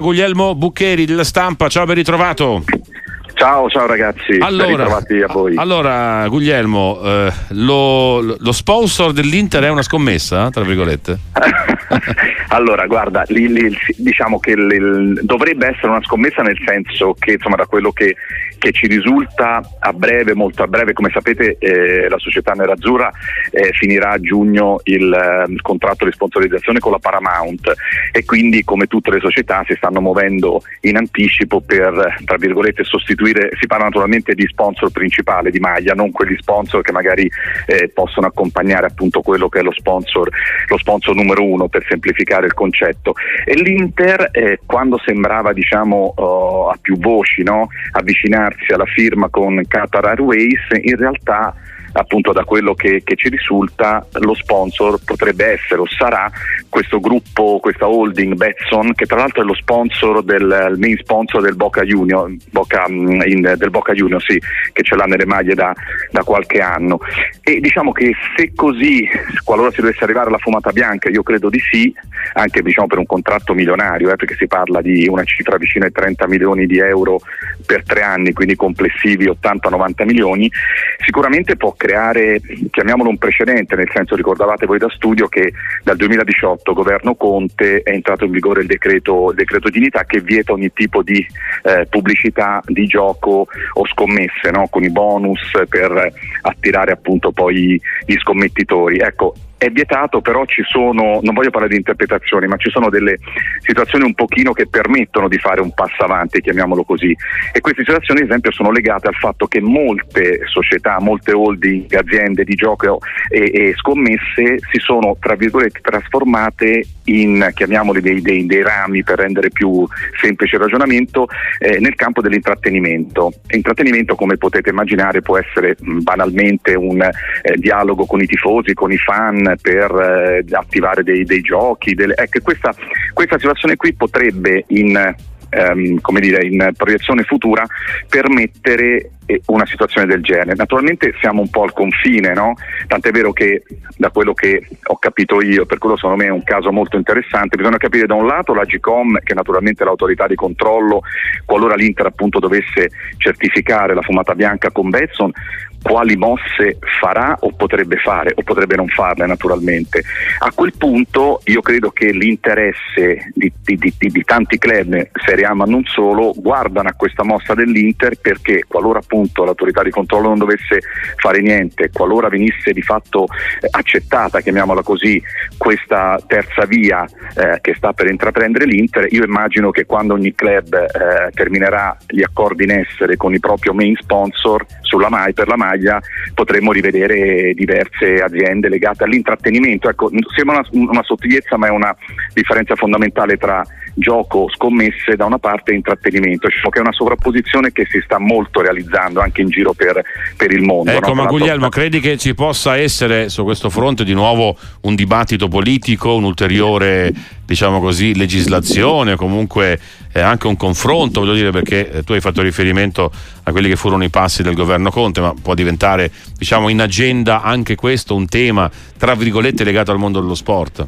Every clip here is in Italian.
Guglielmo Buccheri della stampa, ciao ben ritrovato. Ciao, ciao ragazzi, allora, a voi. Allora, Guglielmo, eh, lo, lo, sponsor dell'Inter è una scommessa, tra virgolette? allora, guarda, li, li, diciamo che li, dovrebbe essere una scommessa nel senso che, insomma, da quello che, che ci risulta a breve, molto a breve, come sapete eh, la società nerazzurra eh, finirà a giugno il, il, contratto di sponsorizzazione con la Paramount e quindi come tutte le società si stanno muovendo in anticipo per, tra virgolette, sostituire seguire, si parla naturalmente di sponsor principale di maglia, non quegli sponsor che magari eh, possono accompagnare appunto quello che è lo sponsor, lo sponsor numero uno per semplificare il concetto. E l'Inter eh, quando sembrava diciamo oh, a più voci no? avvicinarsi alla firma con Qatar Airways, in realtà appunto da quello che, che, ci risulta lo sponsor potrebbe essere o sarà questo gruppo, questa holding Betson che tra l'altro è lo sponsor del main sponsor del Boca Junior, Boca, mm, in, del Boca Junior sì, che ce l'ha nelle maglie da, da, qualche anno. E diciamo che se così qualora si dovesse arrivare alla fumata bianca io credo di sì anche diciamo, per un contratto milionario eh, perché si parla di una cifra vicina ai 30 milioni di euro per tre anni quindi complessivi 80-90 milioni sicuramente può creare, chiamiamolo un precedente, nel senso ricordavate voi da studio che dal 2018 governo Conte è entrato in vigore il decreto, il decreto dignità che vieta ogni tipo di eh, pubblicità di gioco o scommesse no? con i bonus per attirare appunto poi gli scommettitori. Ecco, è vietato, però ci sono, non voglio parlare di interpretazioni, ma ci sono delle situazioni un pochino che permettono di fare un passo avanti, chiamiamolo così. E queste situazioni, ad esempio, sono legate al fatto che molte società, molte holding, aziende di gioco e, e scommesse si sono, tra virgolette, trasformate in, chiamiamoli dei, dei, dei rami per rendere più semplice il ragionamento, eh, nel campo dell'intrattenimento. Intrattenimento, come potete immaginare, può essere mh, banalmente un eh, dialogo con i tifosi, con i fan, per eh, attivare dei, dei giochi. Delle, ecco, questa, questa situazione qui potrebbe in ehm, come dire, in proiezione futura permettere eh, una situazione del genere. Naturalmente siamo un po' al confine, no? tant'è vero che da quello che ho capito io, per quello secondo me è un caso molto interessante, bisogna capire da un lato la GCOM, che è naturalmente l'autorità di controllo, qualora l'Inter appunto dovesse certificare la fumata bianca con Betson, quali mosse farà o potrebbe fare o potrebbe non farle naturalmente. A quel punto io credo che l'interesse di, di, di, di tanti club, Serie A ma non solo, guardano a questa mossa dell'Inter perché qualora appunto l'autorità di controllo non dovesse fare niente, qualora venisse di fatto eh, accettata, chiamiamola così, questa terza via eh, che sta per intraprendere l'Inter, io immagino che quando ogni club eh, terminerà gli accordi in essere con il proprio main sponsor sulla mai, per la maglia potremmo rivedere diverse aziende legate all'intrattenimento. Ecco, sembra una, una sottigliezza ma è una differenza fondamentale tra gioco, scommesse da una parte e intrattenimento, cioè, che è una sovrapposizione che si sta molto realizzando anche in giro per, per il mondo. Ecco, no? ma Guglielmo, credi che ci possa essere su questo fronte di nuovo un dibattito politico, un'ulteriore diciamo così, legislazione, comunque eh, anche un confronto, voglio dire, perché eh, tu hai fatto riferimento a quelli che furono i passi del governo Conte, ma può diventare diciamo in agenda anche questo un tema, tra virgolette, legato al mondo dello sport.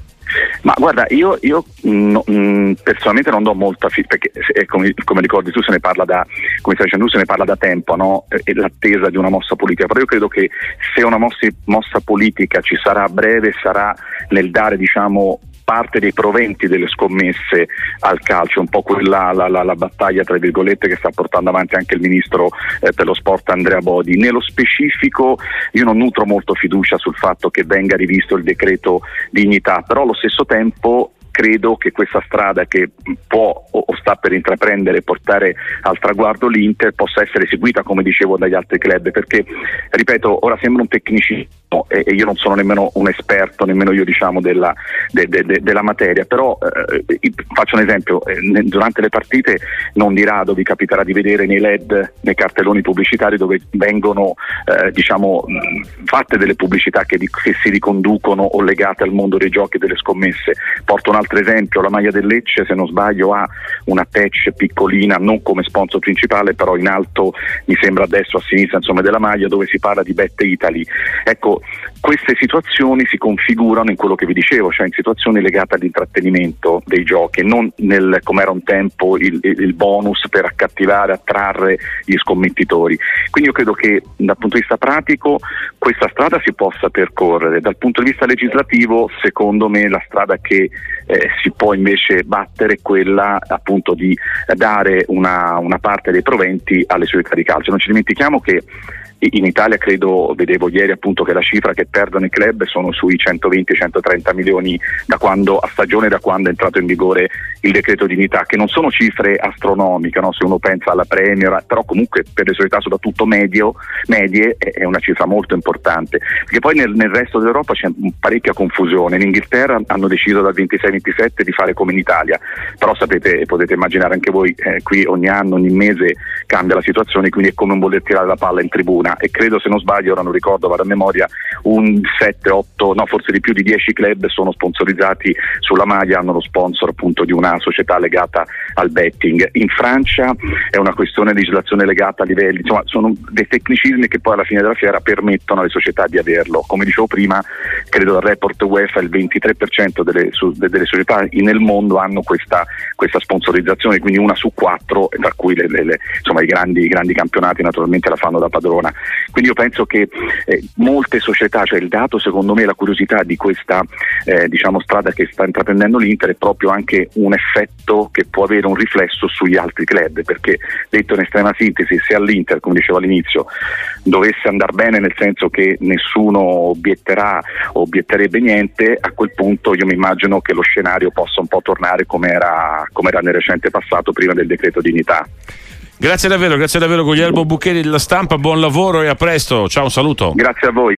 Ma guarda, io, io no, mh, mm, personalmente non do molta fiducia, perché eh, come, come, ricordi tu se ne parla da, dicendo se ne parla da tempo, no? e l'attesa di una mossa politica, però io credo che se una mossa, mossa politica ci sarà a breve sarà nel dare diciamo, parte dei proventi delle scommesse al calcio, un po' quella la, la, la battaglia tra virgolette che sta portando avanti anche il ministro eh, per lo sport Andrea Bodi. Nello specifico io non nutro molto fiducia sul fatto che venga rivisto il decreto dignità, però allo stesso tempo credo che questa strada che può o sta per intraprendere e portare al traguardo l'Inter possa essere seguita, come dicevo, dagli altri club, perché, ripeto, ora sembra un tecnicismo e, io non sono nemmeno un esperto, nemmeno io diciamo della, de, de, de, della materia, però eh, faccio un esempio, eh, durante le partite non di rado vi capiterà di vedere nei LED, nei cartelloni pubblicitari dove vengono eh, diciamo, fatte delle pubblicità che, che, si riconducono o legate al mondo dei giochi e delle scommesse. Porto un altro esempio, la maglia del Lecce se non sbaglio ha una patch piccolina, non come sponsor principale, però in alto mi sembra a destra o a sinistra insomma, della maglia dove si parla di Bet Italy. Ecco, queste situazioni si configurano in quello che vi dicevo, cioè in situazioni legate all'intrattenimento dei giochi, non nel, come era un tempo il, il bonus per accattivare, attrarre gli scommettitori. Quindi io credo che dal punto di vista pratico questa strada si possa percorrere, dal punto di vista legislativo secondo me la strada che eh, si può invece battere è quella appunto di dare una, una parte dei proventi alle società di calcio. Non ci dimentichiamo che in Italia credo, vedevo ieri appunto che la cifra che perdono i club sono sui 120-130 milioni da quando, a stagione da quando è entrato in vigore il decreto dignità, che non sono cifre astronomiche no? se uno pensa alla Premier, però comunque per le società soprattutto medio, medie è una cifra molto importante, perché poi nel, nel resto dell'Europa c'è parecchia confusione, in Inghilterra hanno deciso dal 26-27 di fare come in Italia, però sapete, potete immaginare anche voi, eh, qui ogni anno, ogni mese cambia la situazione, quindi è come un voler tirare la palla in tribuna Verona e credo se non sbaglio, ora non ricordo, vado a memoria, un 7, 8, no forse di più di 10 club sono sponsorizzati sulla maglia, hanno lo sponsor appunto di una società legata al betting. In Francia è una questione di legislazione legata a livelli, insomma sono dei tecnicismi che poi alla fine della fiera permettono alle società di averlo. Come dicevo prima, credo dal report UEFA il 23% delle, su, delle società nel mondo hanno questa, questa, sponsorizzazione, quindi una su quattro, tra cui le, le, insomma, i, grandi, grandi campionati naturalmente la fanno da padrona. Quindi io penso che eh, molte società, cioè il dato secondo me, la curiosità di questa eh, diciamo, strada che sta intraprendendo l'Inter è proprio anche un effetto che può avere un riflesso sugli altri club, perché detto in estrema sintesi, se all'Inter, come dicevo all'inizio, dovesse andare bene nel senso che nessuno obietterà o obietterebbe niente, a quel punto io mi immagino che lo scenario possa un po' tornare come era, come era nel recente passato prima del decreto dignità. Grazie davvero, grazie davvero Guglielmo Buccheri della stampa, buon lavoro e a presto. Ciao, un saluto. Grazie a voi.